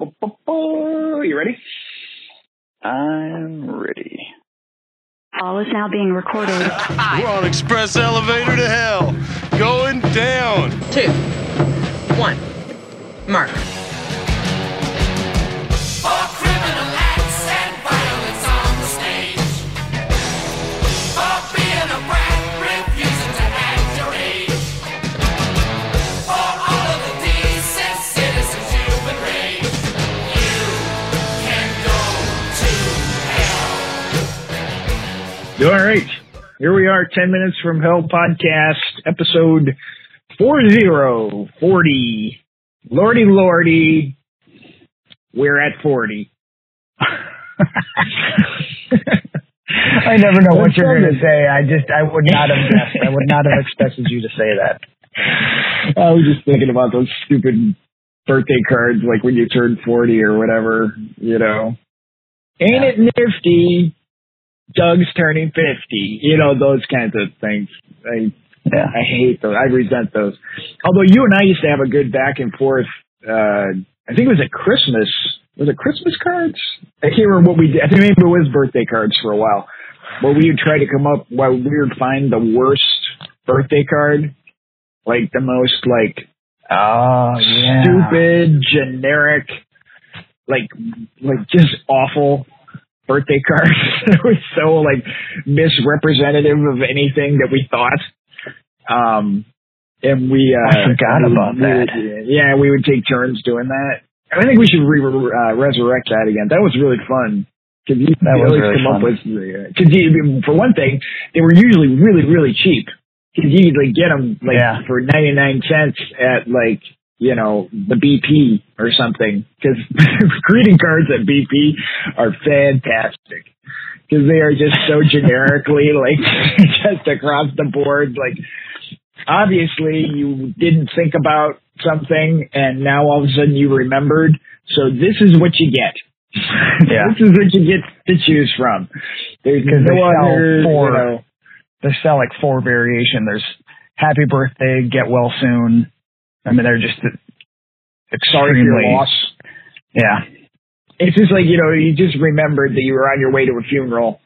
You ready? I'm ready. All is now being recorded. We're on express elevator to hell. Going down. Two. One. Mark. All right. Here we are, 10 Minutes from Hell podcast, episode 4040. Lordy, lordy. We're at 40. I never know what you're going to say. I just, I would not have guessed. I would not have expected you to say that. I was just thinking about those stupid birthday cards, like when you turn 40 or whatever, you know. Ain't it nifty? Doug's turning 50. You know, those kinds of things. I, Yeah. I hate those. I resent those. Although you and I used to have a good back and forth, uh, I think it was at Christmas. Was it Christmas cards? I can't remember what we did. I think maybe it was birthday cards for a while. Where we would try to come up, while we would find the worst birthday card. Like the most like Oh, yeah. stupid, generic, like like just awful birthday cards. it was so like misrepresentative of anything that we thought. Um, and we uh, I forgot we- about we that. yeah, we would take turns doing that. I think we should re- uh, resurrect that again. That was really fun. Cause you That was really come up fun. with, cause you, for one thing, they were usually really, really cheap. Cause you could like get them like Yeah. for 99 cents at like, you know, the BP or something. Cause greeting cards at BP are fantastic. Cause they are just so generically like just across the board. Like obviously you didn't think about something and now all of a sudden you remembered. So this is what you get. Yeah. this is what you get to choose from. There's no they sell other, four. you know, They sell like four variation. There's happy birthday, get well soon. I mean, they're just sorry for your extremely, loss. yeah. It's just like, you know, you just remembered that you were on your way to a funeral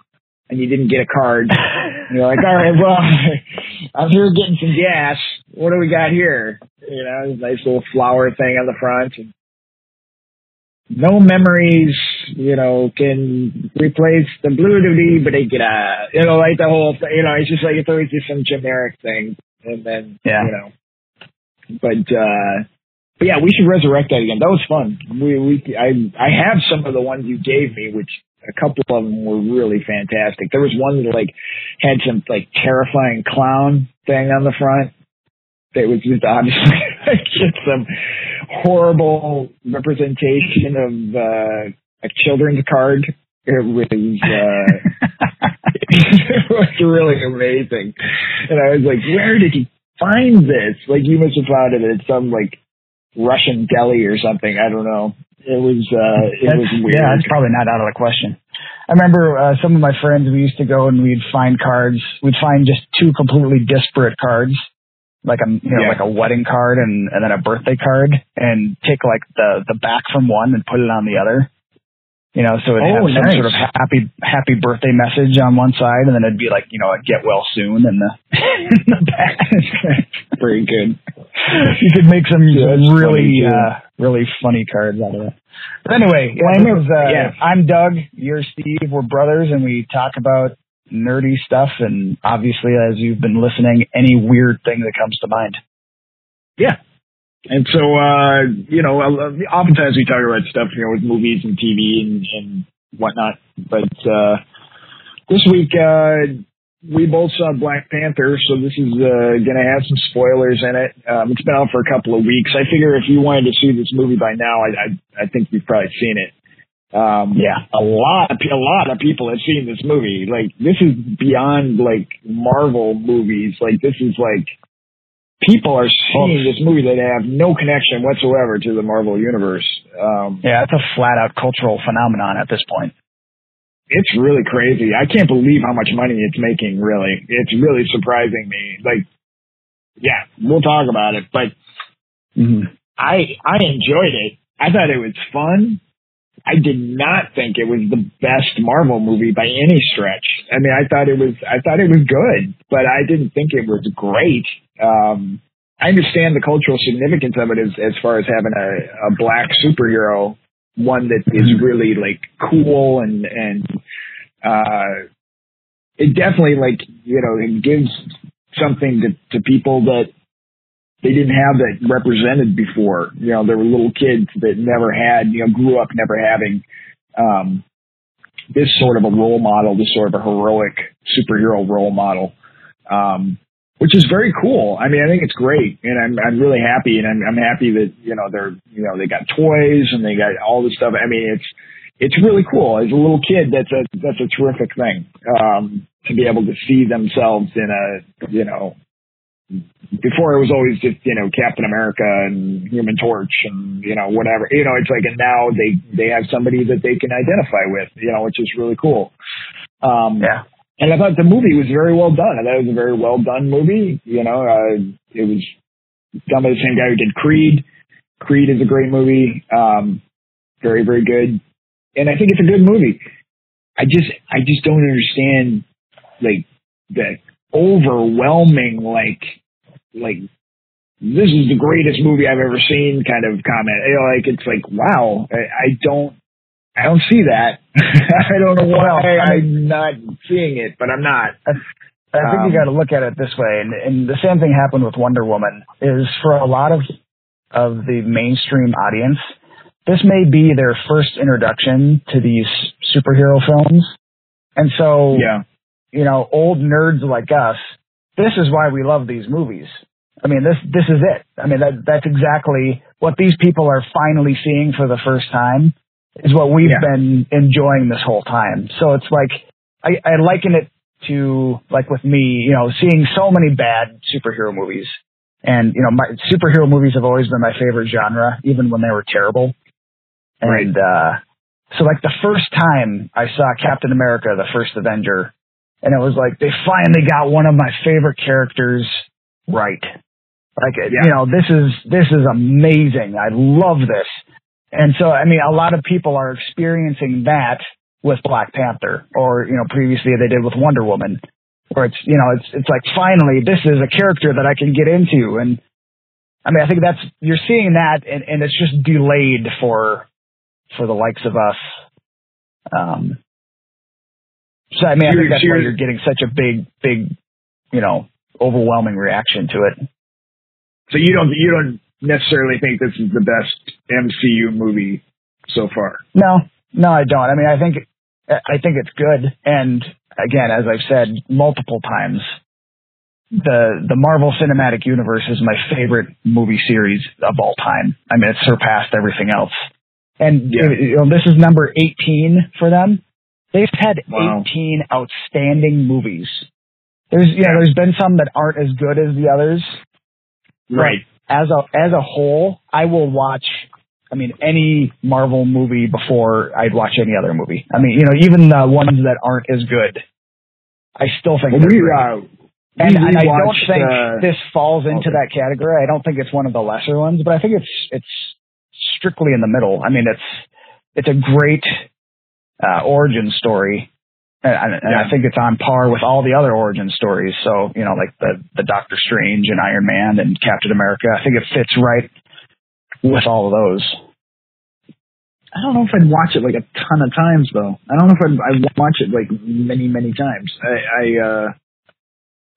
and you didn't get a card. You're like, all right, well, I'm here getting some gas. What do we got here? You know, nice little flower thing on the front. And no memories, you know, can replace the blue duty, but they get a, you know, like the whole thing, you know, it's just like, it's always just some generic thing. And then, Yeah. you know, but, uh, but yeah, we should resurrect that again. That was fun. We, we, I, I have some of the ones you gave me, which a couple of them were really fantastic. There was one that like had some like terrifying clown thing on the front. That was just obviously just some horrible representation of uh, a children's card. It was uh, it was really amazing, and I was like, "Where did he find this? Like, you must have found it at some like Russian deli or something. I don't know. It was uh, it That's- was weird. Yeah, that's probably not out of the question. I remember uh, some of my friends, we used to go and we'd find cards. We'd find just two completely disparate cards, like a you know Yeah. like a wedding card and and then a birthday card, and take like the the back from one and put it on the other. You know, so it'd Oh, have some nice. sort of happy happy birthday message on one side, and then it'd be like you know a get well soon in the in the back. Pretty good. you could make some Yeah, really funny, uh really funny cards out of that. But anyway, Well, I this is, uh, yeah. I'm Doug, you're Steve, we're brothers and we talk about nerdy stuff and obviously as you've been listening, any weird thing that comes to mind. Yeah. And so, uh, you know, oftentimes we talk about stuff, you know, with movies and TV and, and whatnot. But uh, this week, uh, we both saw Black Panther, so this is uh, going to have some spoilers in it. Um, it's been out for a couple of weeks. I figure if you wanted to see this movie by now, I, I, I think you've probably seen it. Um, Yeah. a lot of a lot of people have seen this movie. Like this is beyond like Marvel movies. Like this is like people are seeing this movie that have no connection whatsoever to the Marvel universe. Um, Yeah, it's a flat out cultural phenomenon at this point. it's really crazy. I can't believe how much money it's making. Really, it's really surprising me. Like, yeah, we'll talk about it, but Mm-hmm. I I enjoyed it. I thought it was fun. I did not think it was the best Marvel movie by any stretch. I mean, I thought it was, I thought it was good, but I didn't think it was great. Um, I understand the cultural significance of it as, as far as having a, a black superhero, one that is really like cool and, and, uh, it definitely like, you know, it gives something to, to people that they didn't have that represented before. You know, there were little kids that never had, you know, grew up never having um, this sort of a role model, this sort of a heroic superhero role model, um, which is very cool. I mean, I think it's great, and I'm I'm really happy, and I'm I'm happy that you know they're you know they got toys and they got all this stuff. I mean, it's it's really cool. As a little kid, that's a that's a terrific thing um, to be able to see themselves in a you know before it was always just you know Captain America and Human Torch and you know whatever you know it's like and now they they have somebody that they can identify with you know which is really cool. Um, Yeah. and I thought the movie was very well done. I thought it was a very well done movie. You know, uh, it was done by the same guy who did Creed. Creed is a great movie. Um, very very good, and I think it's a good movie. I just I just don't understand like the overwhelming like like this is the greatest movie I've ever seen kind of comment. You know, like it's like wow, I, I don't I don't see that. I don't know why Well, I I'm not seeing it, but I'm not. I think Um, you got to look at it this way, and, and the same thing happened with Wonder Woman. Is for a lot of of the mainstream audience, this may be their first introduction to these superhero films, and so Yeah, you know, old nerds like us, this is why we love these movies. I mean, this this is it. I mean, that that's exactly what these people are finally seeing for the first time. Is what we've Yeah. been enjoying this whole time. So it's like I, I liken it to like with me, you know, seeing so many bad superhero movies. And you know, my superhero movies have always been my favorite genre, even when they were terrible. Right. And uh, so, like the first time I saw Captain America, the first Avenger, and it was like they finally got one of my favorite characters right. Like Yeah. you know, this is this is amazing. I love this. And so, I mean, a lot of people are experiencing that with Black Panther, or you know, previously they did with Wonder Woman, where it's you know, it's it's like finally this is a character that I can get into, and I mean, I think that's you're seeing that, and, and it's just delayed for for the likes of us. Um, so I mean, I think that's why you're- getting such a big, big, you know, overwhelming reaction to it. so you don't you don't necessarily think this is the best MCU movie so far? No, no, I don't. I mean, I think I think it's good, and again, as I've said multiple times, the the Marvel Cinematic Universe is my favorite movie series of all time. I mean, it's surpassed everything else. And Yeah. you know, this is number 18 for them. They've had Wow. 18 outstanding movies. There's you know, there's been some that aren't as good as the others. Right. As a as a whole, I will watch. I mean, any Marvel movie before I'd watch any other movie. I mean, you know, even the ones that aren't as good, I still think Well, they're we, great. uh, And, and I don't think uh, this falls into okay. that category. I don't think it's one of the lesser ones, but I think it's it's strictly in the middle. I mean, it's it's a great uh, origin story, and, and and I think it's on par with all the other origin stories. So you know, like the the Doctor Strange and Iron Man and Captain America. I think it fits right with all of those. I don't know if I'd watch it like a ton of times though. I don't know if I'd, I'd watch it like many, many times. I, I, uh,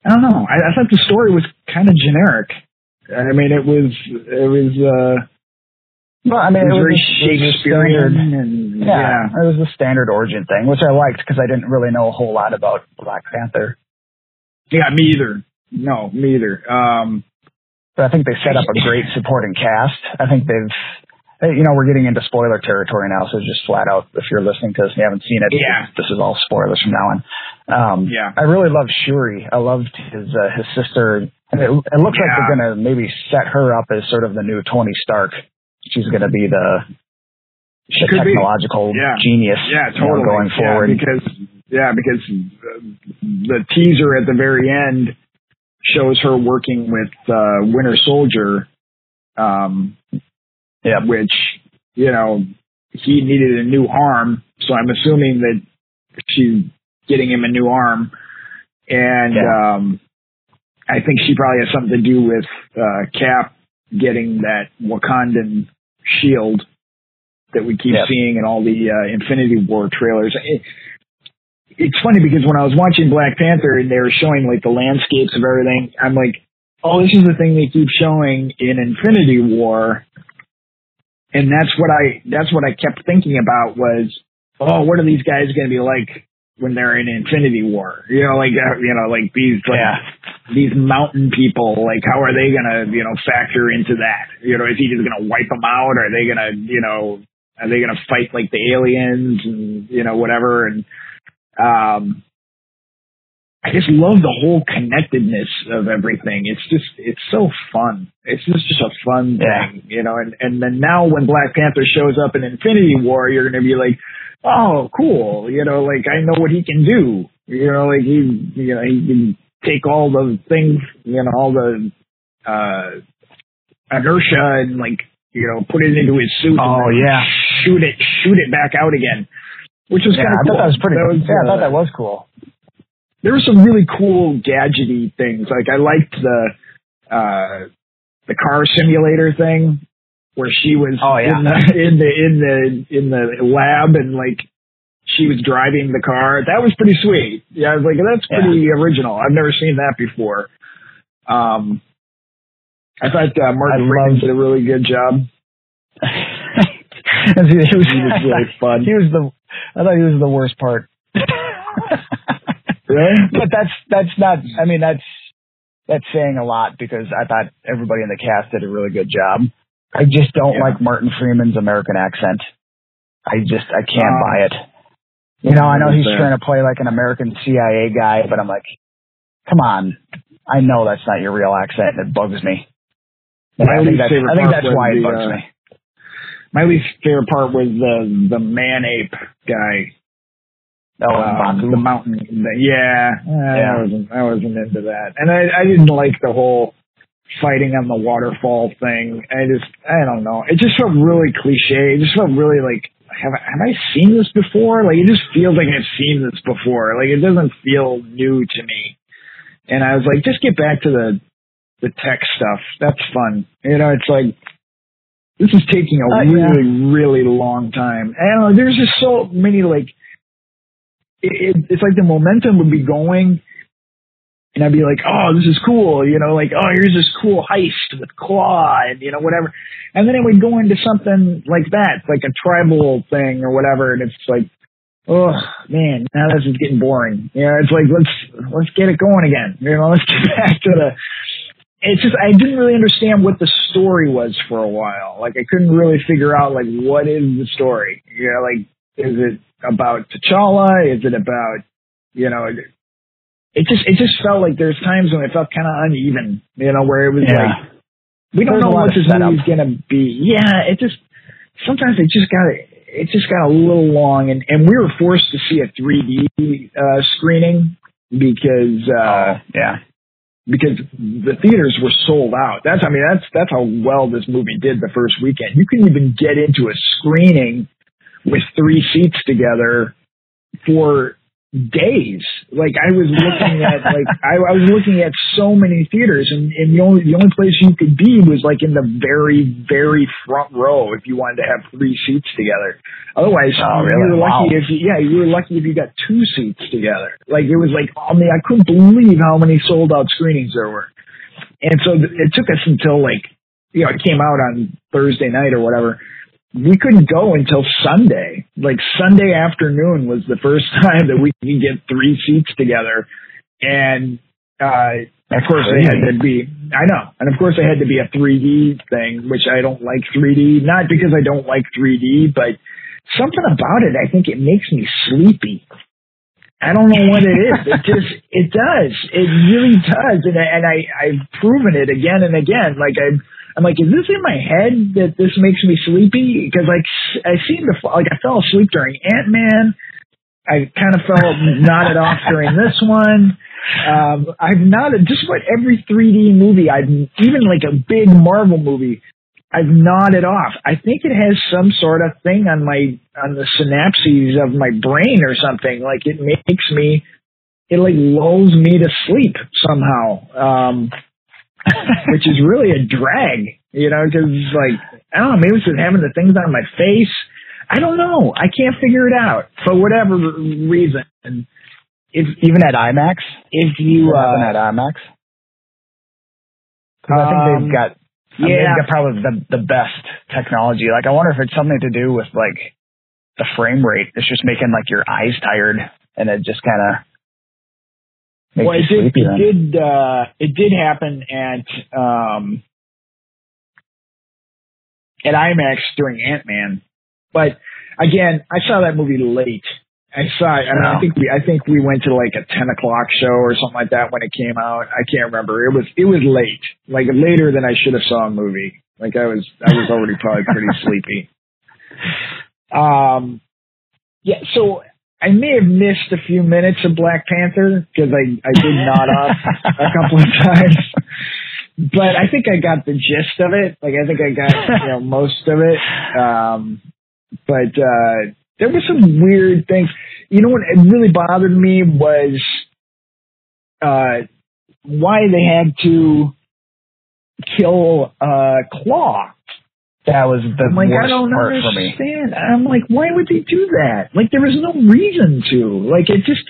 I don't know. I, I thought the story was kind of generic. I mean, it was, it was, uh, Well, I mean, it was very a- it was a Shakespearean and Yeah, yeah. it was the standard origin thing, which I liked because I didn't really know a whole lot about Black Panther. Yeah, me either. No, me either. Um, But I think they set up a great supporting cast. I think they've, you know, we're getting into spoiler territory now, so just flat out, if you're listening to this and you haven't seen it, Yeah. this is all spoilers from now on. Um, Yeah. I really loved Shuri. I loved his uh, his sister. And it, it looks like they're gonna maybe set her up as sort of the new Tony Stark. She's gonna be the, the technological Yeah. genius yeah, you know, going forward. Yeah, because, yeah, because uh, the teaser at the very end shows her working with, uh, Winter Soldier, um, Yep. which you know, he needed a new arm. So I'm assuming that she's getting him a new arm. And, Yeah. um, I think she probably has something to do with, uh, Cap getting that Wakandan shield that we keep Yep. seeing in all the, uh, Infinity War trailers. It, it's funny because when I was watching Black Panther and they were showing like the landscapes of everything, I'm like, oh, this is the thing they keep showing in Infinity War. And that's what I, that's what I kept thinking about was, oh, what are these guys going to be like when they're in Infinity War? You know, like, uh, you know, like these, like, Yeah. these mountain people, like, how are they to, you know, factor into that? You know, is he just to wipe them out? Are they to, you know, are they to fight like the aliens and, you know, whatever? And, um, I just love the whole connectedness of everything. It's just, it's so fun. It's just, just a fun Yeah. thing, you know, and, and then now when Black Panther shows up in Infinity War, you're to be like, oh, cool. You know, like I know what he can do. You know, like he, you know, he can take all the things, you know, all the, uh, inertia and like, you know, put it into his suit. Oh, and yeah. Shoot it, shoot it back out again. Which was Yeah, kind of cool. I thought that was pretty. That was, yeah, I thought uh, that was cool. there were some really cool gadgety things. Like I liked the uh the car simulator thing where she was Oh, yeah. in the in the in the in the lab and like she was driving the car. That was pretty sweet. Yeah, I was like, that's pretty original. I've never seen that before. Um I thought uh, Martin Freeman did a really good job. he was, He was really fun. He was the. I thought he was the worst part. Really? but that's that's not. I mean, that's that's saying a lot because I thought everybody in the cast did a really good job. I just don't Yeah. like Martin Freeman's American accent. I just I can't Oh. buy it. You know, I know he's Fair. trying to play like an American CIA guy, but I'm like, come on. I know that's not your real accent, and it bugs me. And My I think that's, I think that's why it the, bugs uh, me. My least favorite part was the the man ape guy. Oh, um, the mountain. The, yeah, Yeah. I wasn't. I wasn't into that, and I, I didn't like the whole fighting on the waterfall thing. I just, I don't know. It just felt really cliche. It just felt really like, have I, have I seen this before? Like, it just feels like I've seen this before. Like, it doesn't feel new to me. And I was like, just get back to the the tech stuff. That's fun. You know, it's like this is taking a Uh, yeah. really, really long time. I don't know. There's just so many like it, it, it's like the momentum would be going, and I'd be like, oh, this is cool. You know, like oh, here's this cool heist with Claw and you know whatever, and then it would go into something like that, like a tribal thing or whatever, and it's like. Oh man, now this is getting boring. You know, it's like let's let's get it going again. You know, let's get back to the it's just I didn't really understand what the story was for a while. Like I couldn't really figure out like what is the story. You know, like is it about T'Challa? Is it about you know? It, just it just felt like there's times when it felt kind of uneven. You know, where it was Yeah. like we don't There's know what this movie's gonna be. Yeah, it just sometimes it just got it just got a little long, and and we were forced to see a 3D uh, screening because. uh Oh, yeah. because the theaters were sold out. That's I mean that's that's how well this movie did the first weekend. You couldn't even get into a screening with three seats together for days. Like I was looking at like I, I was looking at so many theaters and, and the only the only place you could be was like in the very, very front row if you wanted to have three seats together. Otherwise Oh, you were lucky Wow. if you yeah, you were lucky if you got two seats together. Like it was like I mean I couldn't believe how many sold out screenings there were. And so th- it took us until like you know, it came out on Thursday night or whatever we couldn't go until Sunday. Like Sunday afternoon was the first time that we could get three seats together. And uh of course it had to be I know. And of course it had to be a 3D thing, which I don't like 3D, not because I don't like 3D, but something about it I think it makes me sleepy. I don't know what it is. It just it does. It really does. And and I I've proven it again and again. Like I I'm like, is this in my head that this makes me sleepy? Because like I seem to like I fell asleep during Ant Man. I kind of fell nodded off during this one. Um, I've nodded just about every 3D movie. I've even like a big Marvel movie. I've nodded off. I think it has some sort of thing on my on the synapses of my brain or something. Like it makes me, it like lulls me to sleep somehow, um, which is really a drag. You know, because like I don't know, maybe it's just having the things on my face. I don't know. I can't figure it out for whatever reason. If Even at IMAX? if you Even uh, at IMAX? 'Cause I think Um, they've got I mean, yeah. they've got probably the the best technology. Like I wonder if it's something to do with like the frame rate. It's just making like your eyes tired, and it just kind of makes well, it did. sleepy. It then. did. Uh, it did happen at um, at IMAX during Ant Man, but again, I saw that movie late. I saw. it. I, mean, I think we. I think we went to like a ten o'clock show or something like that when it came out. I can't remember. It was. It was late, like later than I should have saw a movie. Like I was. I was already probably pretty sleepy. Um. Yeah. So I may have missed a few minutes of Black Panther because I I did nod off a couple of times. But I think I got the gist of it. Like I think I got you know most of it. Um, but uh, there were some weird things. You know what really bothered me was uh, why they had to kill uh, Claw. That was the like, I worst don't part for me. I'm like, why would they do that? Like, there was no reason to. Like, it just,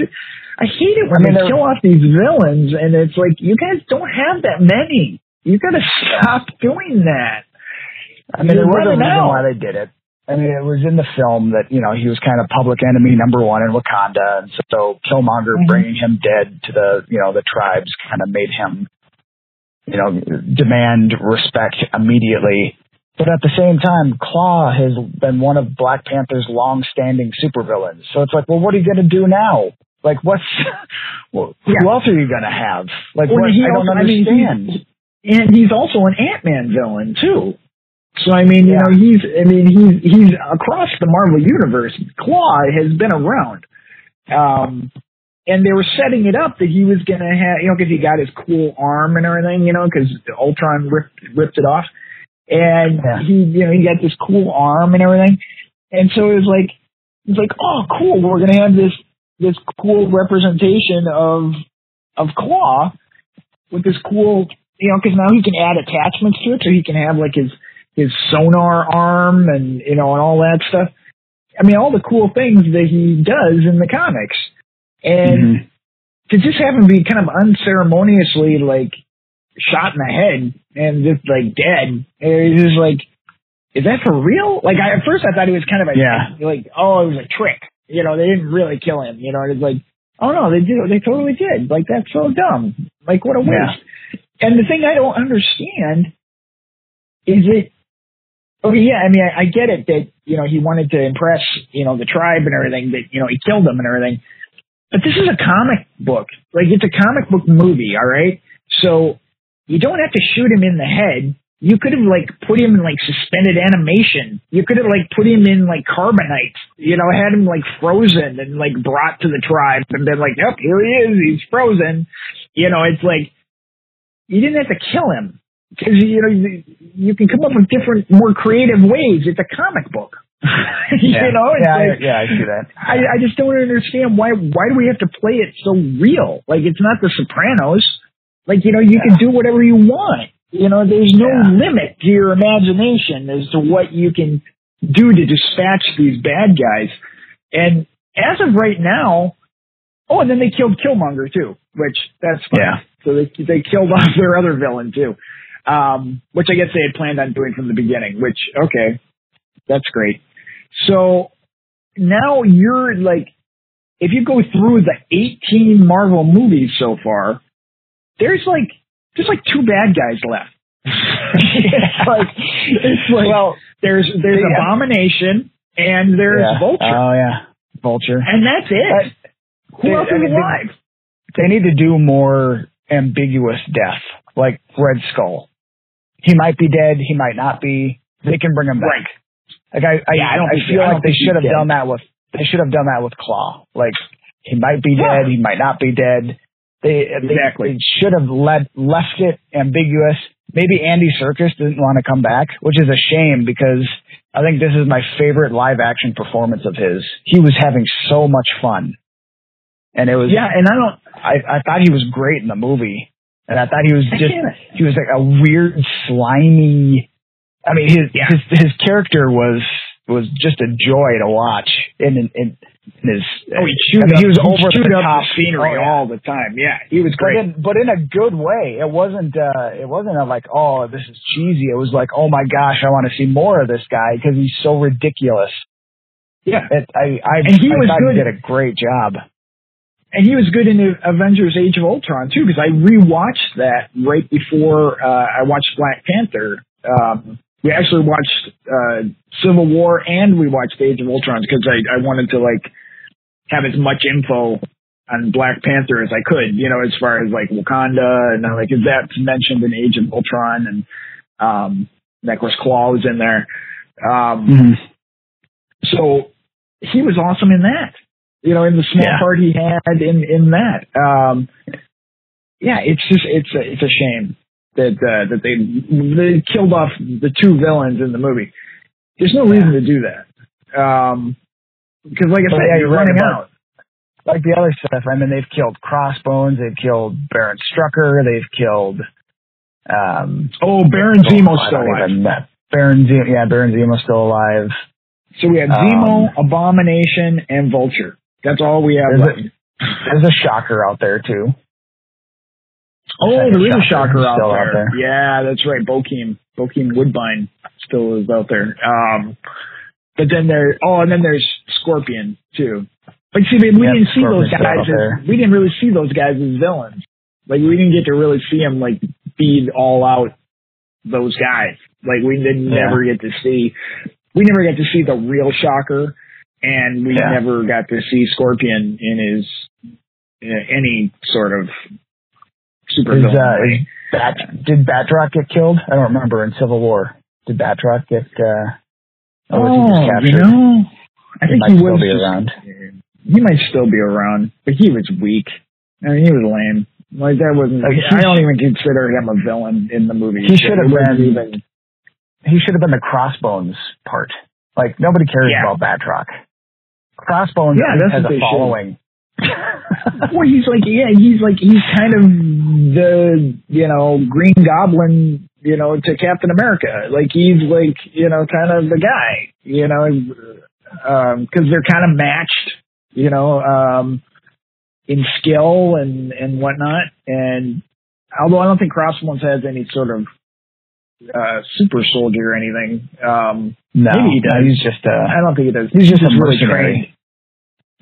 I hate it when I mean, they kill off these villains, and it's like, you guys don't have that many. You got to stop doing that. I mean, there was a reason out. why they did it. I mean, it was in the film that you know he was kind of public enemy number one in Wakanda, and so Killmonger Mhm. bringing him dead to the you know the tribes kind of made him you know demand respect immediately. But at the same time, Claw has been one of Black Panther's long-standing supervillains. So it's like, well, what are you going to do now? Like, what's well, who else are you going to have? Like, Well, what, I don't also- I mean, understand. and he's also an Ant Man villain too. So I mean, you Yeah. know, he's I mean, he's he's across the Marvel universe. Claw has been around, um, and they were setting it up that he was gonna have, you know, because he got his cool arm and everything, you know, because Ultron ripped ripped it off, and Yeah. he, you know, he got this cool arm and everything, and so it was like, it's like, oh, cool, we're gonna have this this cool representation of of Claw with this cool, you know, because now he can add attachments to it, so he can have like his his sonar arm and you know and all that stuff. I mean, all the cool things that he does in the comics, and Mhm. to just have him be kind of unceremoniously like shot in the head and just like dead, And it's just like, is that for real? Like, I, at first I thought it was kind of a Yeah. like, oh, it was a trick. You know, they didn't really kill him. You know, it's like, oh no, they did. They totally did. Like, that's so dumb. Like, what a waste. Yeah. And the thing I don't understand is it. Okay, yeah, I mean, I, I get it that you know he wanted to impress you know the tribe and everything. That you know he killed them and everything. But this is a comic book. Like it's a comic book movie, all right? So you don't have to shoot him in the head. You could have like put him in like suspended animation. You could have like put him in like carbonite. You know, had him like frozen and like brought to the tribe and been like, "Yep, here he is. He's frozen." You know, it's like you didn't have to kill him because you know you, can come up with different, more creative ways. It's a comic book. you Yeah. know, yeah, I- yeah, I see that. I, I just don't understand why why do we have to play it so real? Like it's not the Sopranos. Like you know, you can do whatever you want. You know, there's no Yeah. limit to your imagination as to what you can do to dispatch these bad guys. And as of right now, oh, and then they killed Killmonger too, which that's fine. Yeah. So they they killed off their other villain too, um, which I guess they had planned on doing from the beginning. Which okay, that's great. So now you're like, if you go through the 18 Marvel movies so far, there's like there's like two bad guys left. it's like it's like Well, there's there's yeah. Abomination and there's yeah. Vulture, Oh yeah, Vulture. and that's it. Who they- else I is mean, they- alive? They need to do more ambiguous death, like Red Skull. He might be dead. He might not be. They can bring him back. Like I, I, Yeah, I don't I feel I like they should have done that with. They should have done that with Claw. Like he might be dead. He might not be dead. They, Exactly. they, they should have let, left it ambiguous maybe Andy Serkis didn't want to come back, which is a shame because I think this is my favorite live action performance of his. He was having so much fun. And it was Yeah, and I don't. I, I thought he was great in the movie. And I thought he was just he was like a weird, slimy I mean his Yeah. his his character was was just a joy to watch in in, in his Oh, he chewed I mean, up, he was over chewed the top the scenery Oh, yeah. all the time. Yeah, he was but great. in but in a good way. It wasn't uh it wasn't a like oh this is cheesy. It was like oh my gosh I want to see more of this guy because he's so ridiculous. yeah, It, I I, And he I was thought good. he did a great job. and he was good in Avengers: Age of Ultron too, because I rewatched that right before uh, I watched Black Panther. Um, we actually watched uh, Civil War and we watched Age of Ultron because I, I wanted to like have as much info on Black Panther as I could, you know, as far as like Wakanda and like is that mentioned in Age of Ultron and um, and of course Claw was in there. Um, so he was awesome in that. You know, in the small Yeah. part he had in in that. Um, yeah, it's just it's a it's a shame that uh, that they they killed off the two villains in the movie. There's no reason to do that. Um, because like I said, yeah, you're running out. like the other stuff. I mean, they've killed Crossbones, they've killed Baron Strucker, they've killed. Um, Oh, Baron Zemo's still alive. Baron Zemo, yeah, Baron Zemo's still alive. So we have Um, Zemo, Abomination, and Vulture. That's all we have There's left. a, there's a shocker out there too. Oh, the a Shocker out there. out there. Yeah, that's right. Bokeem, Bokeem Woodbine still is out there. Um, but then there, oh, and then there's Scorpion too. But see, we Yeah, didn't see those Scorpion's still guys. As, we didn't really see those guys as villains. Like we didn't get to really see them like feed all out those guys. Like we didn't Yeah. never get to see. We never got to see the real shocker, and we Yeah. never got to see Scorpion in his uh, any sort of super Is, uh, is Bat, did Batroc get killed? I don't remember in Civil War. Did Batroc get? Uh, or was he just captured? Oh, you know, I He think might he still was be around. He might still be around, but he was weak. I mean, he was lame. Like that wasn't. Like, I don't even consider him a villain in the movie. He should have been- even. He should have been the Crossbones part. Like nobody cares Yeah. about Batroc. Crossbones Yeah, has a they should. Well, he's like, yeah, he's like, he's kind of the, you know, Green Goblin, you know, to Captain America. Like he's like, you know, kind of the guy, you know, because they're kind of matched, you know, um, in skill and and whatnot. And although I don't think Crossbones has any sort of uh super soldier or anything, um, no, Maybe he does. He's just a. I don't think he does. He's just a really mercenary.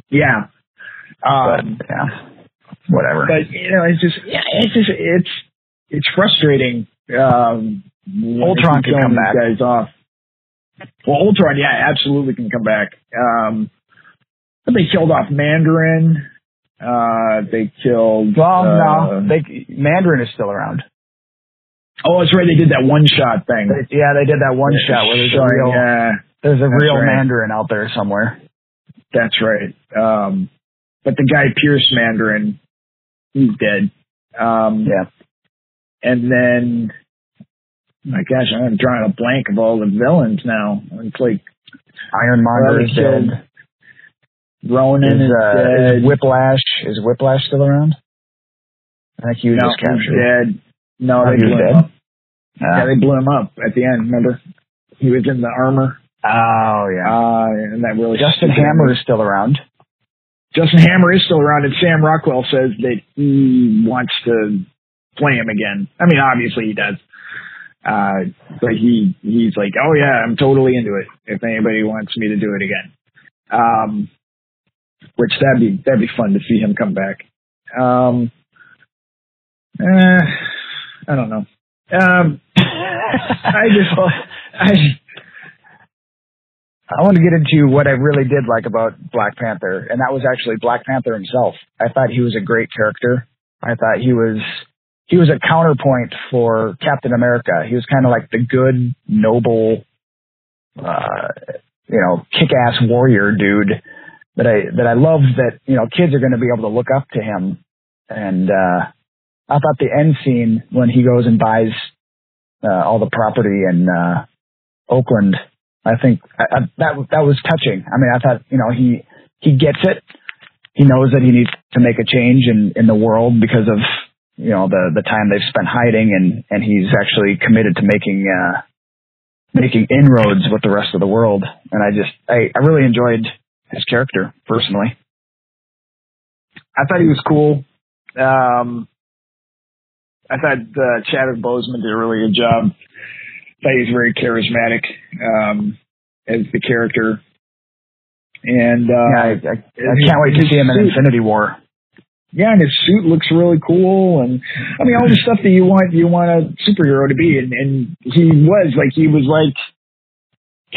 trained. Yeah. But Um, yeah, whatever. but you know, it's just yeah, it's just it's it's frustrating. Um, Ultron can come back. Guys off. Well, Ultron, yeah, absolutely can come back. Um, but they killed off Mandarin. Uh, they killed. well, uh, no, they, Mandarin is still around. Oh, that's right. They did that one shot thing. They- yeah, they did that one shot where there's a Showing, real, Yeah, there's a real right. Mandarin out there somewhere. that's right. Um, but the Guy Pearce Mandarin, he's dead. Um, Yeah. And then, my gosh, I'm drawing a blank of all the villains now. It's like Ironmonger is dead. Ronan Is, is, uh, dead. is Whiplash is Whiplash still around? I think he was no, just captured. dead. No, Oh, they blew him dead? up. Uh, Yeah, they blew him up at the end. Remember, he was in the armor. oh yeah. Uh, and that really Justin Hammer is still around. Justin Hammer is still around, and Sam Rockwell says that he wants to play him again. I mean, obviously he does. Uh, but he he's like, oh yeah, I'm totally into it. If anybody wants me to do it again, um, which that'd be that'd be fun to see him come back. Um, eh, I don't know. Um, I just I I want to get into what I really did like about Black Panther, and that was actually Black Panther himself. I thought he was a great character. I thought he was he was a counterpoint for Captain America. He was kind of like the good, noble, uh, you know, kick-ass warrior dude that I that I love. That you know, kids are going to be able to look up to him. And uh, I thought the end scene when he goes and buys uh, all the property in uh, Oakland. I think I, I, that that was touching. I mean, I thought you know he he gets it. He knows that he needs to make a change in in the world because of you know the the time they've spent hiding, and and he's actually committed to making uh, making inroads with the rest of the world. And I just I, I really enjoyed his character personally. I thought he was cool. Um, I thought uh, Chadwick Boseman did a really good job. Was very charismatic um, as the character. And uh, yeah, I, I, I can't wait to see him in Infinity War. yeah, and his suit looks really cool, and I mean all the stuff that you want you want a superhero to be, and, and he was like he was like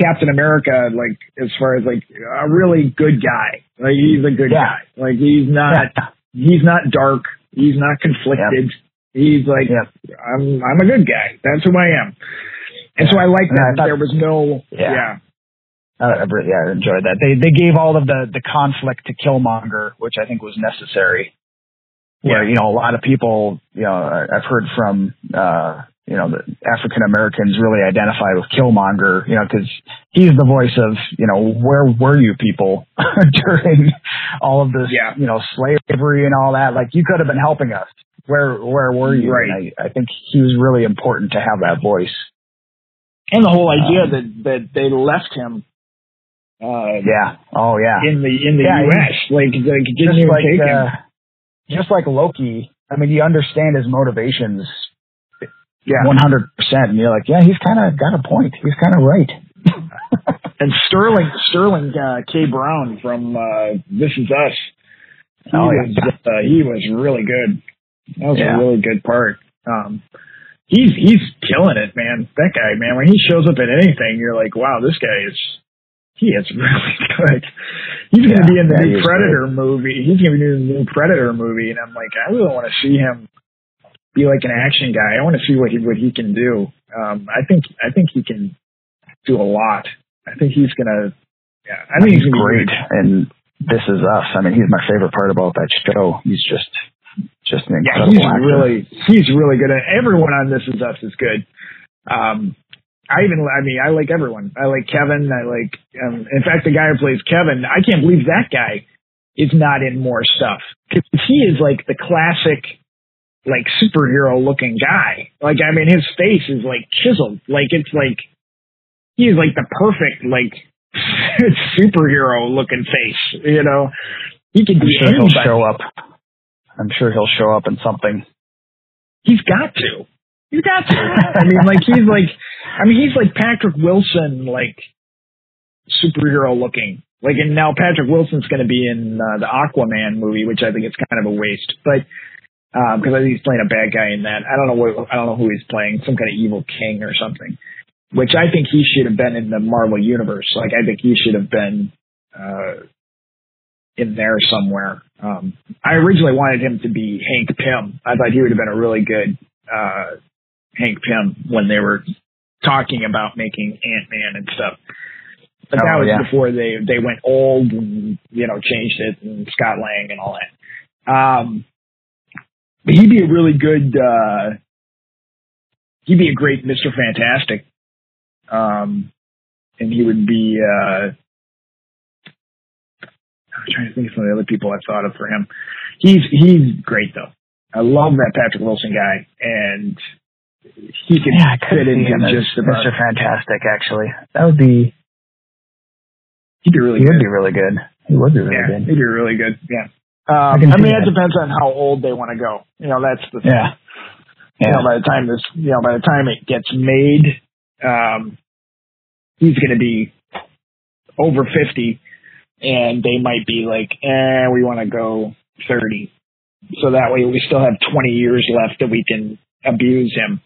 Captain America, like as far as like a really good guy, like he's a good Yeah. guy, like he's not Yeah. he's not dark, he's not conflicted, he's like. I'm I'm a good guy, that's who I am, and so I like I that thought- there was no Yeah. yeah I, I yeah, I enjoyed that. They they gave all of the the conflict to Killmonger, which I think was necessary. Where Yeah. you know a lot of people, you know, I- I've heard from uh, you know the African Americans really identify with Killmonger, you know, because he's the voice of you know where were you people during all of this, Yeah. you know, slavery and all that. Like you could have been helping us. Where where were you? Right. And I, I think he was really important to have that voice. And the whole idea Um, that that they left him uh Yeah. Oh yeah. in the in the Yeah, U.S. like like didn't even like take him. uh, just like Loki. I mean, you understand his motivations, Yeah, one hundred percent, and you're like, yeah, he's kind of got a point. He's kind of right. and Sterling Sterling uh, K Brown from uh, This Is Us. He Oh, was uh, he was really good. That was Yeah. a really good part. Um, he's he's killing it, man. That guy, man. When he shows up at anything, you're like, wow, this guy is he is really good. He's going to be in the new Predator movie. He's going to be in the new Predator movie, and I'm like, I really want to see him be like an action guy. I want to see what he what he can do. Um, I think I think he can do a lot. I think he's gonna. Yeah, I think he's, he's gonna be great, and this is us. I mean, he's my favorite part about that show. He's just just an Yeah, he's actor. really he's really good. At, everyone on This Is Us is good. Um, I even I mean I like everyone. I like Kevin. I like um, in fact the guy who plays Kevin. I can't believe that guy is not in more stuff because he is like the classic like superhero looking guy. Like I mean his face is like chiseled. Like it's like he is like the perfect like superhero looking face. You know he could be sure he'll anybody. show up. I'm sure he'll show up in something. He's got to. He's got to. I mean, like he's like, I mean, he's like Patrick Wilson, like superhero looking. Like, and now Patrick Wilson's going to be in uh, the Aquaman movie, which I think is kind of a waste. But because I think he's playing a bad guy in that. I don't know what I don't know who he's playing, some kind of evil king or something. Which I think he should have been in the Marvel universe. Like, I think he should have been uh, in there somewhere. Um, I originally wanted him to be Hank Pym. I thought he would have been a really good uh, Hank Pym when they were talking about making Ant Man and stuff. But that Oh, was yeah. before they they went old and you know changed it and Scott Lang and all that. Um, but he'd be a really good. Uh, he'd be a great Mister Fantastic. Um, and he would be. Uh, I'm trying to think of some of the other people I thought of for him. He's he's great though. I love that Patrick Wilson guy, and he could Yeah, I fit into him just about. Mr. Fantastic. Actually, that would be He'd be really he good. would be really good. He would be really yeah, good. he'd be really good. Yeah. Um, can I mean, that. it depends on how old they want to go. You know, that's the thing. Yeah. You know, by the time this, you know, by the time it gets made, um, he's going to be over 50 and they might be like, eh, we want to go 30. So that way we still have 20 years left that we can abuse him.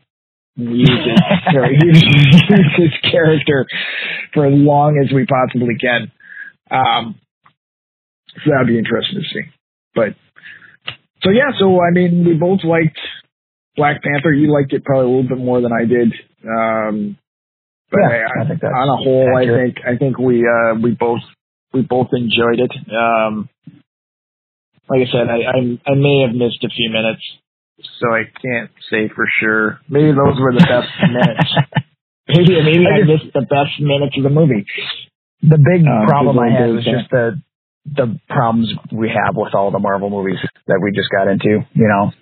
Use his, use, his character for as long as we possibly can. Um, so that'd be interesting to see. But, so yeah, so I mean, we both liked Black Panther. You liked it probably a little bit more than I did. Um, but Yeah, I, I think that's on a whole, I think I think we uh, we both we both enjoyed it. Um, like I said, I, I I may have missed a few minutes so I can't say for sure. Maybe those were the best minutes. Maybe maybe I, I just- missed the best minutes of the movie. The big Um, problem I people had was that. just the the problems we have with all the Marvel movies that we just got into, you know.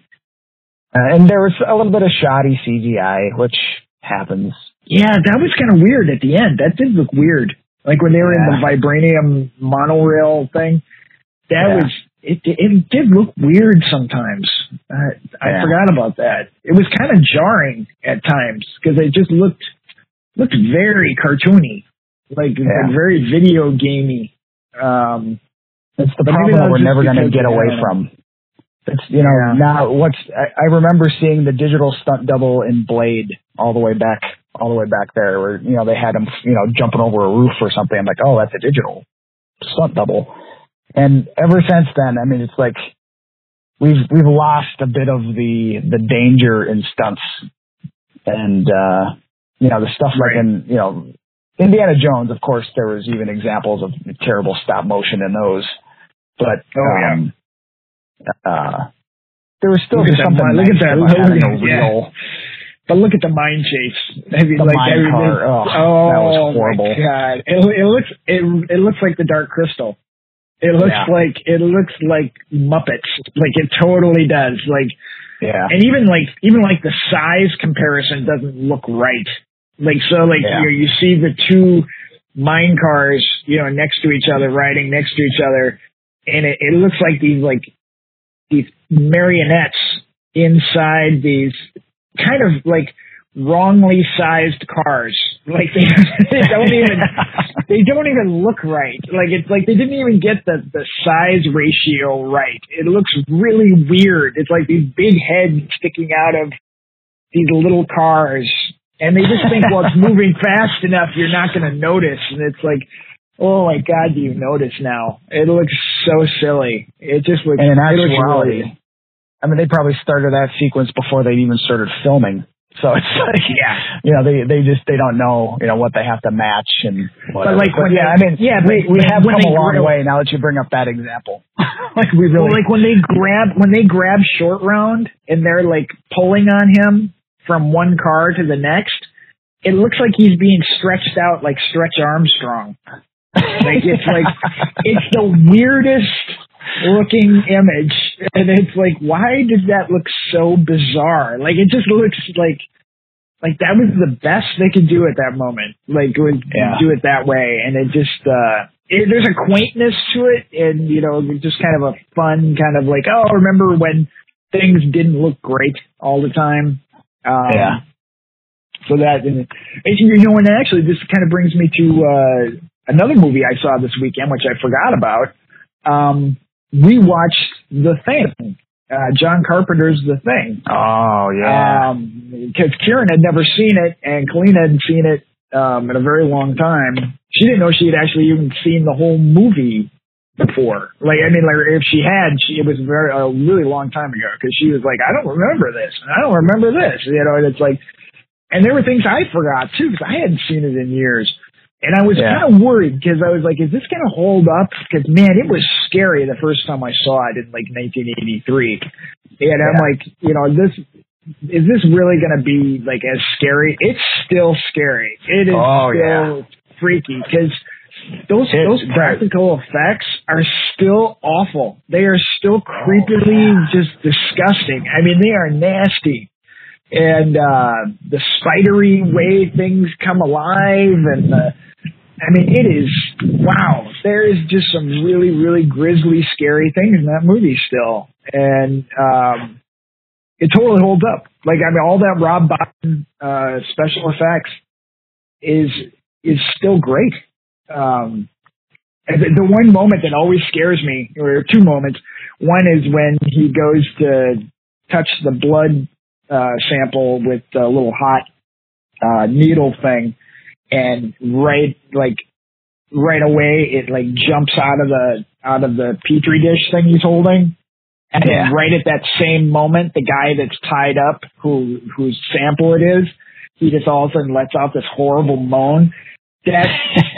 Uh, and there was a little bit of shoddy CGI, which happens. Yeah, that was kind of weird at the end. That did look weird. Like when they were in the vibranium monorail thing. That Yeah. was it. It did look weird sometimes. Uh, I Yeah. forgot about that. It was kind of jarring at times because it just looked looked very cartoony, like, Yeah. like very video gamey. Um, It's the problem that that we're never going to get away from. It's you know Yeah. now what's I, I remember seeing the digital stunt double in Blade all the way back all the way back there where you know they had him you know jumping over a roof or something. I'm like, oh, that's a digital stunt double. And ever since then, I mean, it's like we've we've lost a bit of the the danger in stunts, and uh, you know the stuff like in you know Indiana Jones. Of course, there was even examples of terrible stop motion in those, but Oh, yeah. um, uh, there was still Look just that something look at that- look at- a yeah. real. But look at the mine chase. I mean, The like mine car, ugh, oh, that was oh, horrible. My God, it, it looks it it looks like the Dark Crystal. It looks Yeah. like it looks like Muppets. Like it totally does. Like Yeah, and even like even like the size comparison doesn't look right. Like so, like Yeah. you you see the two mine cars, you know, next to each other, riding next to each other, and it, it looks like these like these marionettes inside these kind of like wrongly sized cars. Like they, they don't even they don't even look right. Like it's like they didn't even get the the size ratio right. It looks really weird. It's like these big heads sticking out of these little cars, and they just think, well, it's moving fast enough, you're not going to notice. And it's like, oh my god, do you notice now? It looks so silly. It just looks. and in actuality, really- I mean, they probably started that sequence before they even started filming. So it's like, Yeah. you know, they they just they don't know, you know, what they have to match and. But like when yeah, I mean, yeah, we, but we have come a long way now that you bring up that example. like we Well, really, like when they grab when they grab short round and they're like pulling on him from one car to the next, it looks like he's being stretched out like Stretch Armstrong. Like it's like it's the weirdest looking image, and it's like, why does that look so bizarre? Like it just looks like like that was the best they could do at that moment. Like was Yeah. do it that way, and it just uh it, there's a quaintness to it, and you know, just kind of a fun kind of like, oh, remember when things didn't look great all the time. Um, Yeah. So that, and, and you know, and actually, this kind of brings me to uh, another movie I saw this weekend, which I forgot about. Um, we watched The Thing, uh, John Carpenter's The Thing. oh yeah, Because Kieran had never seen it, and Colleen hadn't seen it um, in a very long time. She didn't know she had actually even seen the whole movie before. Like, I mean, like if she had, she, it was very a really long time ago. Because she was like, I don't remember this, and I don't remember this. You know, and it's like, and there were things I forgot too because I hadn't seen it in years. And I was Yeah. kind of worried because I was like, is this going to hold up? Because man, it was scary the first time I saw it in like 1983. And I'm like, you know, this is this really going to be like as scary? It's still scary. It is Oh, still freaky because those those practical effects are still awful. They are still oh, creepily just disgusting. I mean, they are nasty. And uh the spidery way things come alive and the I mean, it is wow. There is just some really, really grisly, scary things in that movie still, and um, it totally holds up. Like I mean, all that Rob Bottin uh, special effects is is still great. Um, the, the one moment that always scares me, or two moments. One is when he goes to touch the blood uh, sample with a little hot uh, needle thing, and right like right away it like jumps out of the out of the petri dish thing he's holding. And Yeah. then right at that same moment, the guy that's tied up, who whose sample it is, he just all of a sudden lets out this horrible moan. That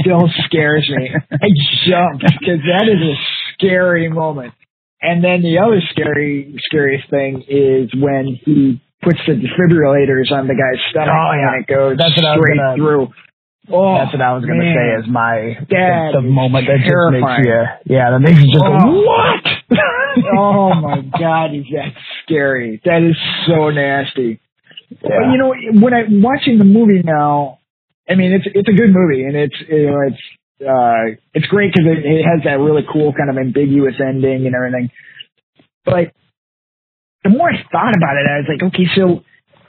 still scares me. I jumped because that is a scary moment. And then the other scary, scariest thing is when he puts the defibrillators on the guy's stomach Oh, yeah. and it goes That's what I was straight gonna- through. Oh, That's what I was going to man. say is my That the moment that just makes you, yeah, that makes you just go, Oh. what? oh my god, is that scary? That is so nasty. But Yeah. you know, when I'm watching the movie now, I mean, it's it's a good movie, and it's you know it's uh it's great because it, it has that really cool kind of ambiguous ending and everything. But the more I thought about it, I was like, okay, so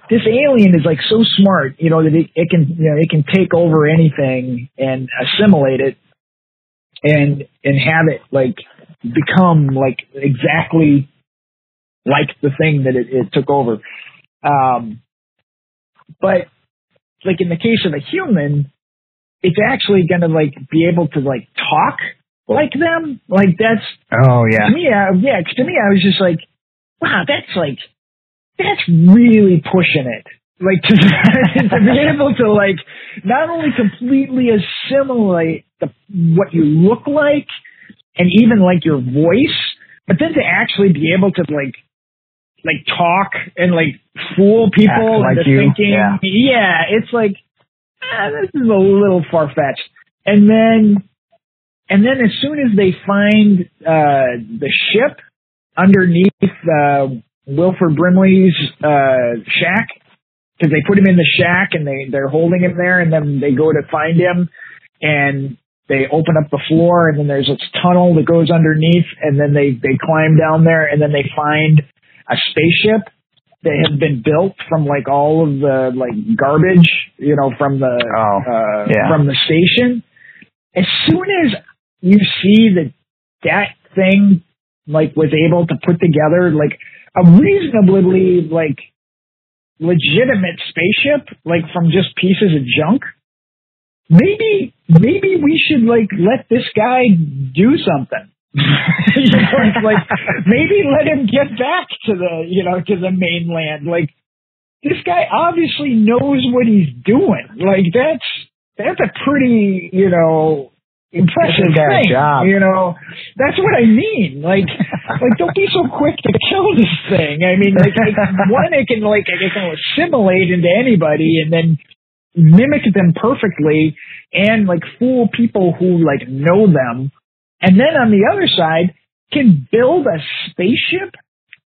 this alien is like so smart, you know, that it, it can you know it can take over anything and assimilate it, and and have it like become like exactly like the thing that it, it took over. Um, but like in the case of a human, it's actually going to like be able to like talk like them. Like that's Oh, yeah. to me. Uh, yeah, 'cause to me, I was just like, wow, that's like that's really pushing it. Like to, to be able to like not only completely assimilate the, what you look like and even like your voice, but then to actually be able to like like talk and like fool people like into you, thinking, yeah. yeah, it's like ah, this is a little far fetched. And then and then as soon as they find uh the ship underneath uh Wilford Brimley's uh shack because they put him in the shack and they they're holding him there and then they go to find him and they open up the floor and then there's this tunnel that goes underneath and then they they climb down there and then they find a spaceship that had been built from like all of the like garbage you know from the Oh, uh yeah. from the station as soon as you see that that thing like was able to put together like a reasonably like legitimate spaceship like from just pieces of junk. Maybe maybe we should like let this guy do something. You know, like maybe let him get back to the you know to the mainland. Like this guy obviously knows what he's doing. Like that's that's a pretty you know impressive thing job. you know? That's what i mean. Like like don't be so quick to kill this thing. I mean like, like one it can like it can assimilate into anybody and then mimic them perfectly and like fool people who like know them. And then on the other side can build a spaceship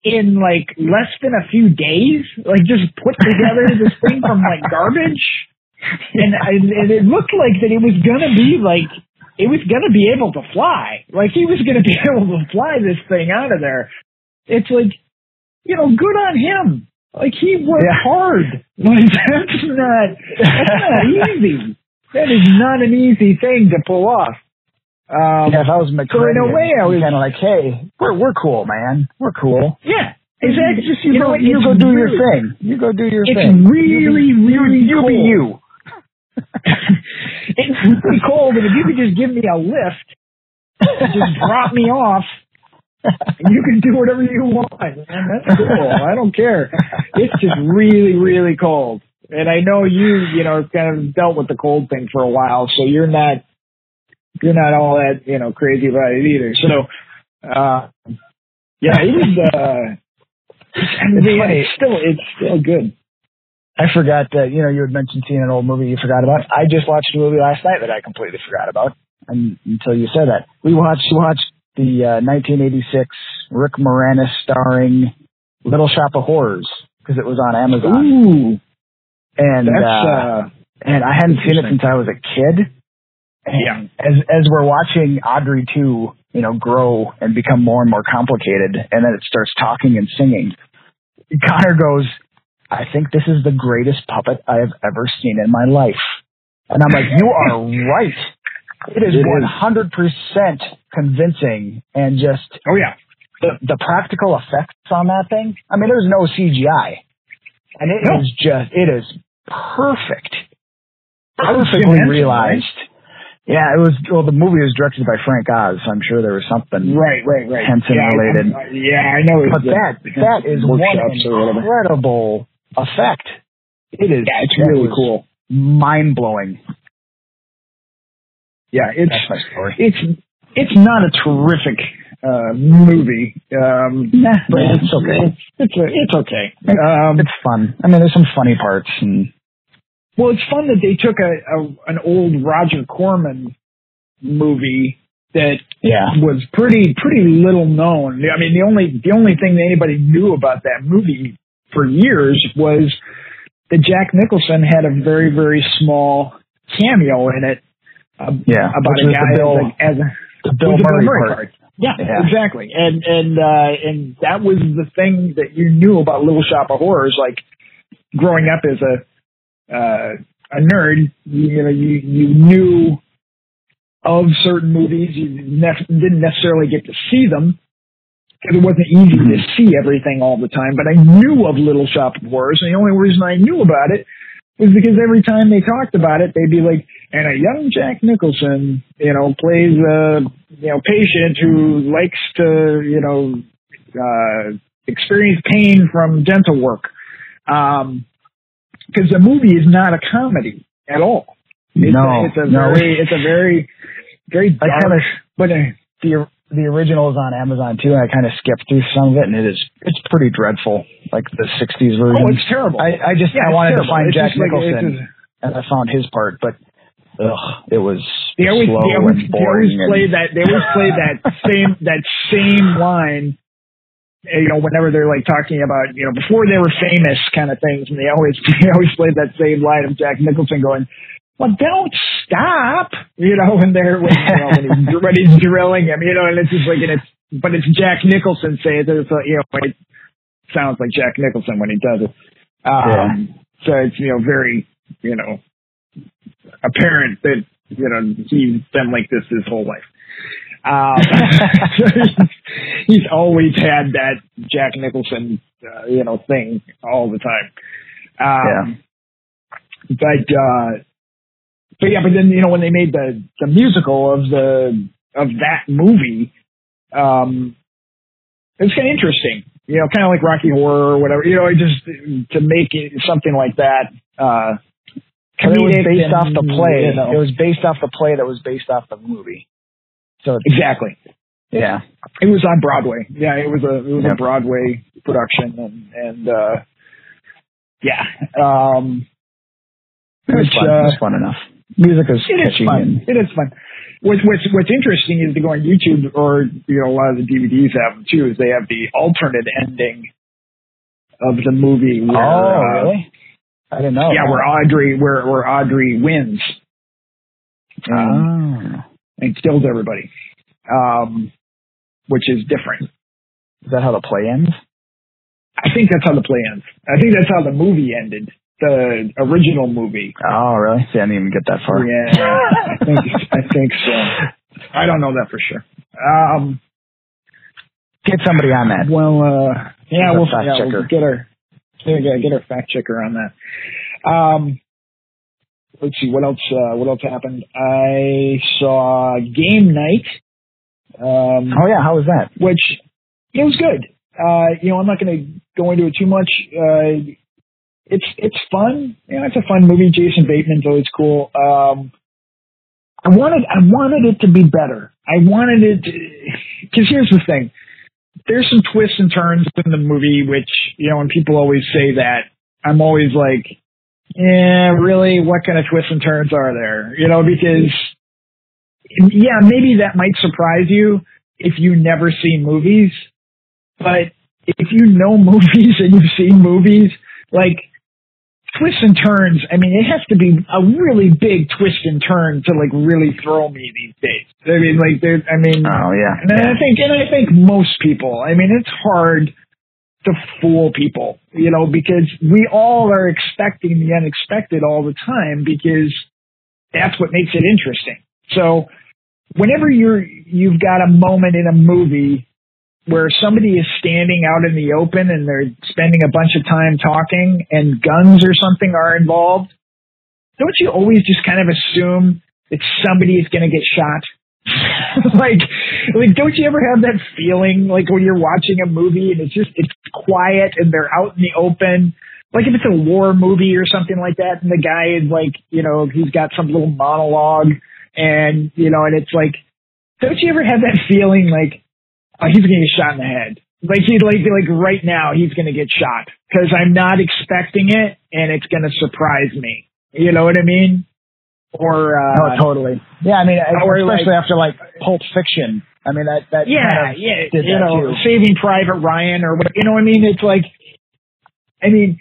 in like less than a few days? Like just put together this thing from like garbage? And, I, and it looked like that it was gonna be like it was gonna be able to fly like he was gonna be able to fly this thing out of there it's like you know good on him like he worked Yeah. hard like that's not that's not easy that is not an easy thing to pull off um yeah, if I was so in a way, I was- kind of like, hey, we're we're cool, man. We're cool. yeah exactly Just you, You know go, you go do your thing. You go do your it's thing. It's really really you, you be you. It's really cold, and if you could just give me a lift, just drop me off, and you can do whatever you want. Man, that's cool. I don't care. It's just really, really cold, and I know you, you know, kind of dealt with the cold thing for a while, so you're not, you're not all that, you know, crazy about it either. So, uh, yeah, it was. Uh, I mean, It's funny. it's still, it's still good. I forgot that you know you had mentioned seeing an old movie you forgot about. I just watched a movie last night that I completely forgot about, and until you said that, we watched watched the uh, 1986 Rick Moranis starring Little Shop of Horrors because it was on Amazon, Ooh, and that's uh, uh, and I hadn't seen it since I was a kid. And Yeah. As as we're watching Audrey two, you know, grow and become more and more complicated, and then it starts talking and singing. Connor goes, "I think this is the greatest puppet I have ever seen in my life," and I'm like, "You are right. It is is. one hundred percent convincing, and just oh yeah. the the practical effects on that thing. I mean, there's no CGI, and it is No. just it is perfect, perfectly realized. Yeah, it was. Well, the movie was directed by Frank Oz, so I'm sure there was something. Right, right, right. Henson yeah, related. I, I- yeah, I know. But that that is one workshops or whatever. incredible effect. It is. Yeah, it's really cool. Mind blowing. Yeah, it's That's my story. it's it's not a terrific uh, movie. Um, Nah, but yeah, it's it's okay. It's it's okay. Um, It's fun. I mean, there's some funny parts, and well, it's fun that they took a, a an old Roger Corman movie that yeah, was pretty pretty little known. I mean, the only the only thing that anybody knew about that movie for years was that Jack Nicholson had a very very small cameo in it. Uh, yeah. about a guy Bill, as a, as a the Bill the Murray, part. Yeah, Yeah. exactly. And and uh and that was the thing that you knew about Little Shop of Horrors, like growing up as a uh a nerd, you know, you you knew of certain movies, you ne- didn't necessarily get to see them because it wasn't easy to see everything all the time. But I knew of Little Shop of Horrors, and the only reason I knew about it was because every time they talked about it, they'd be like, and a young Jack Nicholson, you know, plays a you know patient who likes to you know uh, experience pain from dental work, because the movie is not a comedy at all. It's no, a, it's a no. very it's a very very dark, but uh, the the original is on Amazon too, and I kind of skipped through some of it, and it is it's pretty dreadful, like the '60s version. oh, it's terrible. I, I just Yeah, I wanted to find It's Jack just like- Nicholson, just- and I found his part, but ugh, it was they always slow they always, and they always boring. play that they always play that same that same line uh, you know whenever they're like talking about you know before they were famous kind of things and they always they always play that same line of Jack Nicholson going well don't stop you know when they're when, you know, when, he's, when he's drilling him you know and it's just like and it's but it's Jack Nicholson saying it it's like, you know it sounds like Jack Nicholson when he does it um so it's you know very you know apparent that you know he's been like this his whole life. Um, he's always had that Jack Nicholson, uh, you know, thing all the time. Um, But, uh, but yeah, but then you know when they made the the musical of the of that movie, um, it was kind of interesting. You know, kind of like Rocky Horror or whatever. You know, just to make it something like that. Uh, But it was based off the play. you know- It was based off the play that was based off the movie. So exactly. yeah, It was on Broadway. Yeah, it was a it was Yep. a Broadway production, and and uh, yeah, um, it was which, fun. uh, it was fun enough. Music is it is fun. It is fun. What's what's what's interesting is to go on YouTube or you know a lot of the DVDs have them too. Is they have the alternate ending of the movie. Where, oh uh, really? I didn't know. Yeah, where Audrey where where Audrey wins um, Oh. and kills everybody, um, which is different. Is that how the play ends? I think that's how the play ends. I think that's how the movie ended. The original movie. Oh, really? See, I didn't even get that far. Yeah, I think I think so. I don't know that for sure. Um, Get somebody on that. well, uh, yeah, we'll, fact yeah, we'll get our yeah, get our fact checker on that. Um, let's see what else. Uh, what else happened? I saw Game Night. Um, Oh yeah, how was that? which it was good. Uh, you know, I'm not going to go into it too much. Uh, it's it's fun. You know, it's a fun movie. Jason Bateman's always cool. Um, I wanted I wanted it to be better. I wanted it because here's the thing. There's some twists and turns in the movie, which you know, when people always say that, I'm always like, yeah, really, what kind of twists and turns are there? You know, because yeah, maybe that might surprise you if you never see movies, but if you know movies and you've seen movies, like twists and turns, I mean, it has to be a really big twist and turn to like really throw me these days. I mean, like, I mean, Oh yeah. and I think, and I think most people, I mean, it's hard to fool people, you know, because we all are expecting the unexpected all the time because that's what makes it interesting. So whenever you're, you've got a moment in a movie where somebody is standing out in the open and they're spending a bunch of time talking and guns or something are involved, don't you always just kind of assume that somebody is going to get shot? like, like, don't you ever have that feeling like when you're watching a movie and it's just it's quiet and they're out in the open? Like if it's a war movie or something like that, and the guy is like, you know, he's got some little monologue, and you know, and it's like, don't you ever have that feeling like, oh, he's gonna get shot in the head. Like he like like right now he's gonna get shot because I'm not expecting it and it's gonna surprise me. You know what I mean? Or uh, oh, totally. Yeah, I mean, especially like- after like Pulp Fiction. I mean, that that yeah, kind of yeah, you know, too. Saving Private Ryan or what, you know what I mean? It's like, I mean,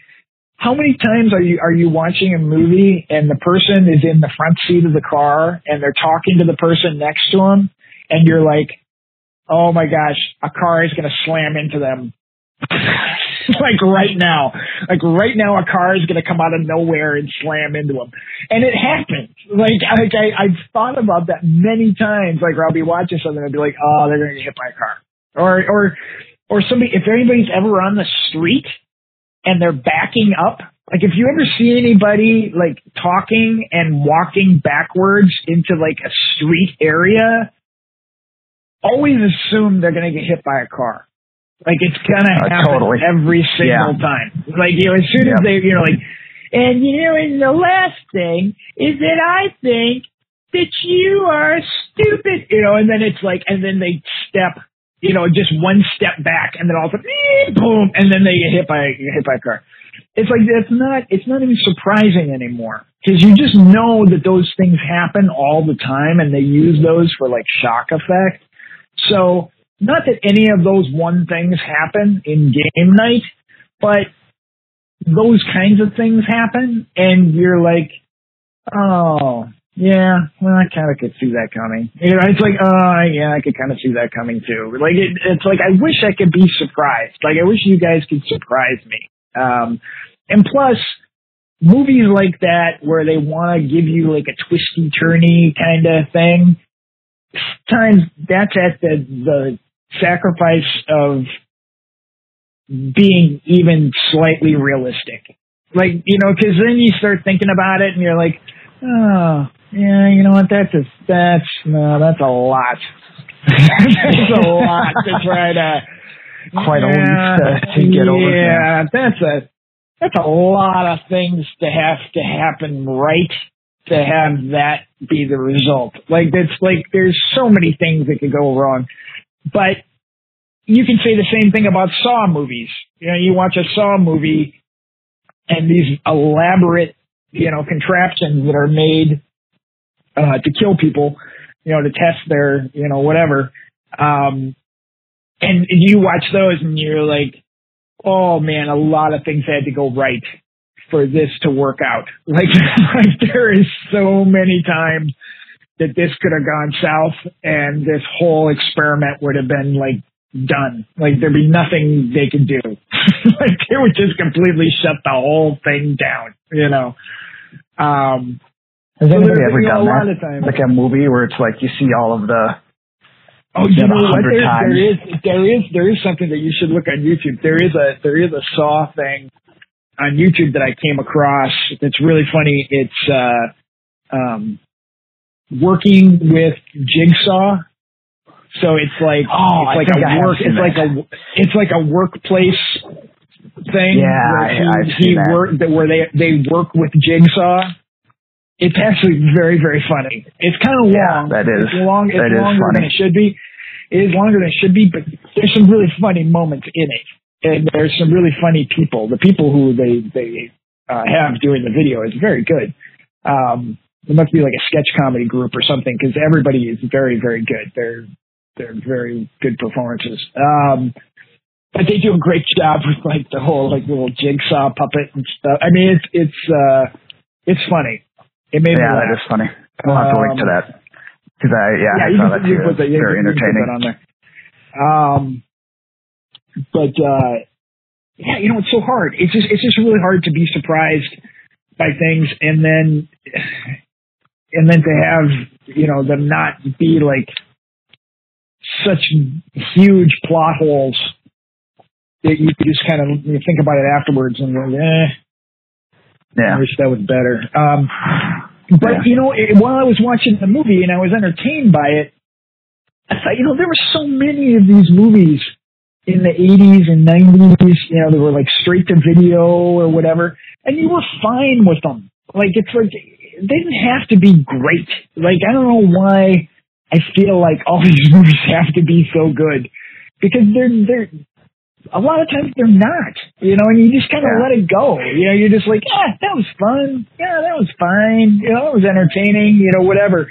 how many times are you are you watching a movie and the person is in the front seat of the car and they're talking to the person next to them and you're like, oh my gosh, a car is going to slam into them. like right now, like right now, a car is going to come out of nowhere and slam into them, and it happens. Like, like I, I've thought about that many times. Like, I'll be watching something and be like, oh, they're going to get hit by a car, or or or somebody. If anybody's ever on the street and they're backing up, like if you ever see anybody like talking and walking backwards into like a street area, always assume they're going to get hit by a car. Like it's gonna Uh, happen totally. every single Yeah. time. Like you know, as soon as they, you know, like, and you know, and the last thing is that I think that you are stupid, you know, and then it's like, and then they step, you know, just one step back, and then all of a sudden, boom, and then they get hit by get hit by a car. It's like it's not it's not even surprising anymore because you just know that those things happen all the time, and they use those for like shock effect. So not that any of those one things happen in game night, but those kinds of things happen, and you're like, oh, yeah, well, I kind of could see that coming. You know, it's like, oh, yeah, I could kind of see that coming too. Like, it, it's like, I wish I could be surprised. Like, I wish you guys could surprise me. Um, and plus, movies like that where they want to give you like a twisty turny kind of thing, sometimes that's at the, the sacrifice of being even slightly realistic. Like, you know, cause then you start thinking about it and you're like, oh, yeah, you know what, that's a, that's, no, that's a lot. that's a lot to try to, Quite a leap to- to get over, Yeah, that's a, that's a lot of things to have to happen right to have that be the result. Like it's like there's so many things that could go wrong. But you can say the same thing about Saw movies. You know, you watch a Saw movie and these elaborate, you know, contraptions that are made uh, to kill people, you know, to test their, you know, whatever. Um, and you watch those and you're like, oh man, a lot of things had to go right for this to work out. Like, like there is so many times that this could have gone south and this whole experiment would have been like done. Like there'd be nothing they could do. like they would just completely shut the whole thing down, you know. Um, Has so anybody there- ever done that? Like a movie where it's like you see all of the Oh, you Yeah, know a what? hundred There, times. there is there is there is something that you should look on YouTube. There is a there is a Saw thing on YouTube that I came across that's really funny. It's uh, um, working with Jigsaw. So it's like Oh, it's like a I work it's like a it's like a workplace thing. Yeah, where he, I've he that. work that where they they work with Jigsaw. It's actually very very funny. It's kind of Yeah, long. that is- It's long. It's that is longer than funny. it should be. It is longer than it should be, but there's some really funny moments in it, and there's some really funny people. The people who they they uh, have doing the video is very good. Um, it must be like a sketch comedy group or something because everybody is very very good. They're they're very good performances. Um, but they do a great job with like the whole like little jigsaw puppet and stuff. I mean, it's it's uh, it's funny. It made yeah, me that is funny. I'll have to link to Um, that because I yeah, I you saw that too. can put that- It's very can- you can put entertaining. on there. Um, but uh, yeah, you know, it's so hard. It's just it's just really hard to be surprised by things, and then and then to have you know them not be like such huge plot holes that you just kind of you think about it afterwards and you're like, eh, Yeah, I wish that was better. Um, but you know, it, while I was watching the movie and I was entertained by it, I thought, you know, there were so many of these movies in the 80s and 90s, you know, they were like straight to video or whatever, and you were fine with them. Like, it's like, they didn't have to be great. Like, I don't know why I feel like all these movies have to be so good. because they're they're a lot of times they're not, you know, and you just kind of Yeah. let it go. You know, you're just like, yeah, that was fun. Yeah, that was fine. You know, it was entertaining. You know, whatever.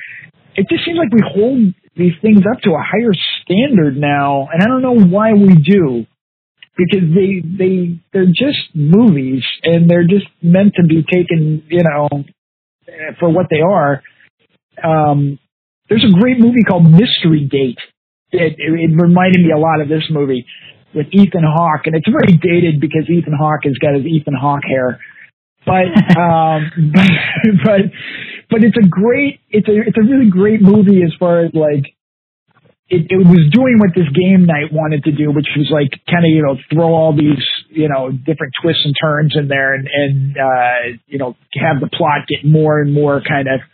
It just seems like we hold these things up to a higher standard now, and I don't know why we do. Because they they they're just movies, and they're just meant to be taken, you know, for what they are. Um, there's a great movie called Mystery Date. It, it, it reminded me a lot of this movie with Ethan Hawke, and it's very dated because Ethan Hawke has got his Ethan Hawke hair. But um, but but it's a great it's a it's a really great movie as far as like it, it was doing what this game night wanted to do, which was like kind of you know throw all these you know different twists and turns in there, and and uh, you know have the plot get more and more kind of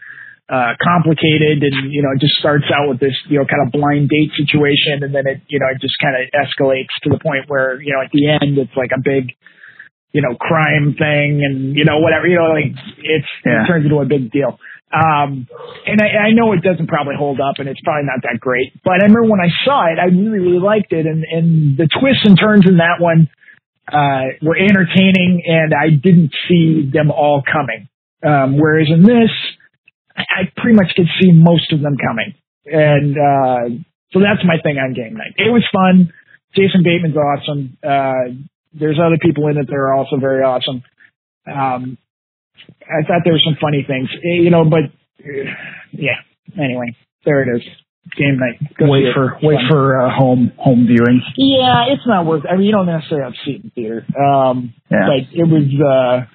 uh, complicated, and you know it just starts out with this you know kind of blind date situation, and then it you know it just kind of escalates to the point where you know at the end it's like a big you know crime thing, and you know whatever you know like it's Yeah. it turns into a big deal. Um, and I, I know it doesn't probably hold up, and it's probably not that great. But I remember when I saw it, I really, really liked it, and and the twists and turns in that one uh, were entertaining, and I didn't see them all coming. Um, whereas in this, I, I pretty much could see most of them coming, and uh, so that's my thing on game night. It was fun. Jason Bateman's awesome. Uh, there's other people in it that are also very awesome. Um, I thought there were some funny things, eh, you know, but uh, yeah. Anyway, there it is. Game night. Go Wait it. for wait Fun. for uh, home home viewing. Yeah, it's not worth. I mean, you don't necessarily have to see it in theater. Um, Yeah. but it was. uh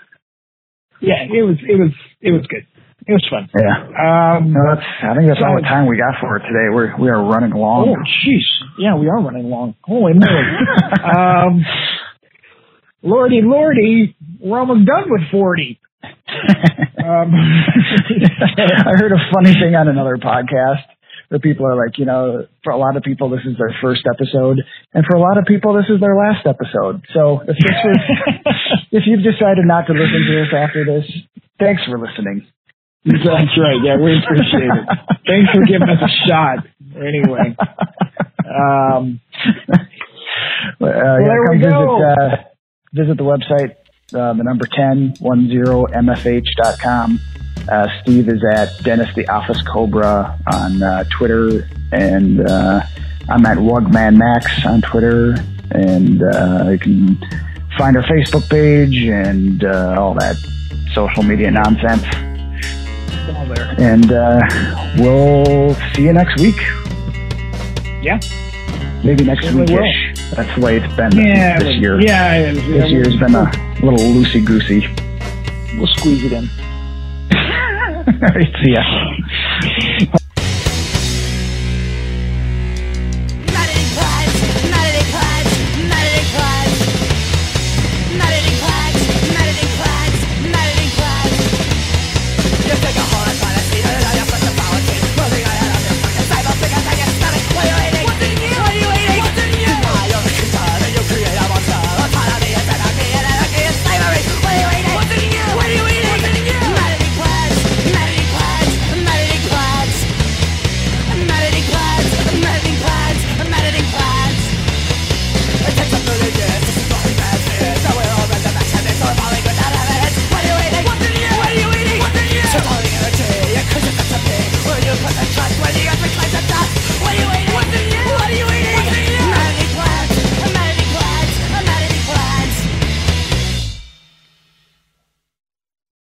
Yeah, it was. It was. It was good. It was fun. Yeah. Um, No, that's, I think that's all the time we got for it today. We're we are running long. oh, jeez. Yeah, we are running long. Holy moly. um, lordy, lordy, we're almost done with forty. Um, I heard a funny thing on another podcast where people are like, you know, for a lot of people this is their first episode, and for a lot of people this is their last episode. So if this was, if you've decided not to listen to this after this, thanks for listening. That's right. Yeah, we appreciate it. Thanks for giving us a shot. Anyway. Um, Uh, yeah, there we come go. visit uh, visit the website, uh, the number 10, 10mfh.com. Uh, Steve is at Dennis the Office Cobra on uh, Twitter, and uh, I'm at Wugman Max on Twitter, and uh, you can find our Facebook page and uh, all that social media nonsense. all there. And uh, we'll see you next week. Yeah. Maybe next weekish. That's the way it's been Yeah. this year. Yeah. it is. This year's been a little loosey goosey. We'll squeeze it in. All right, See ya.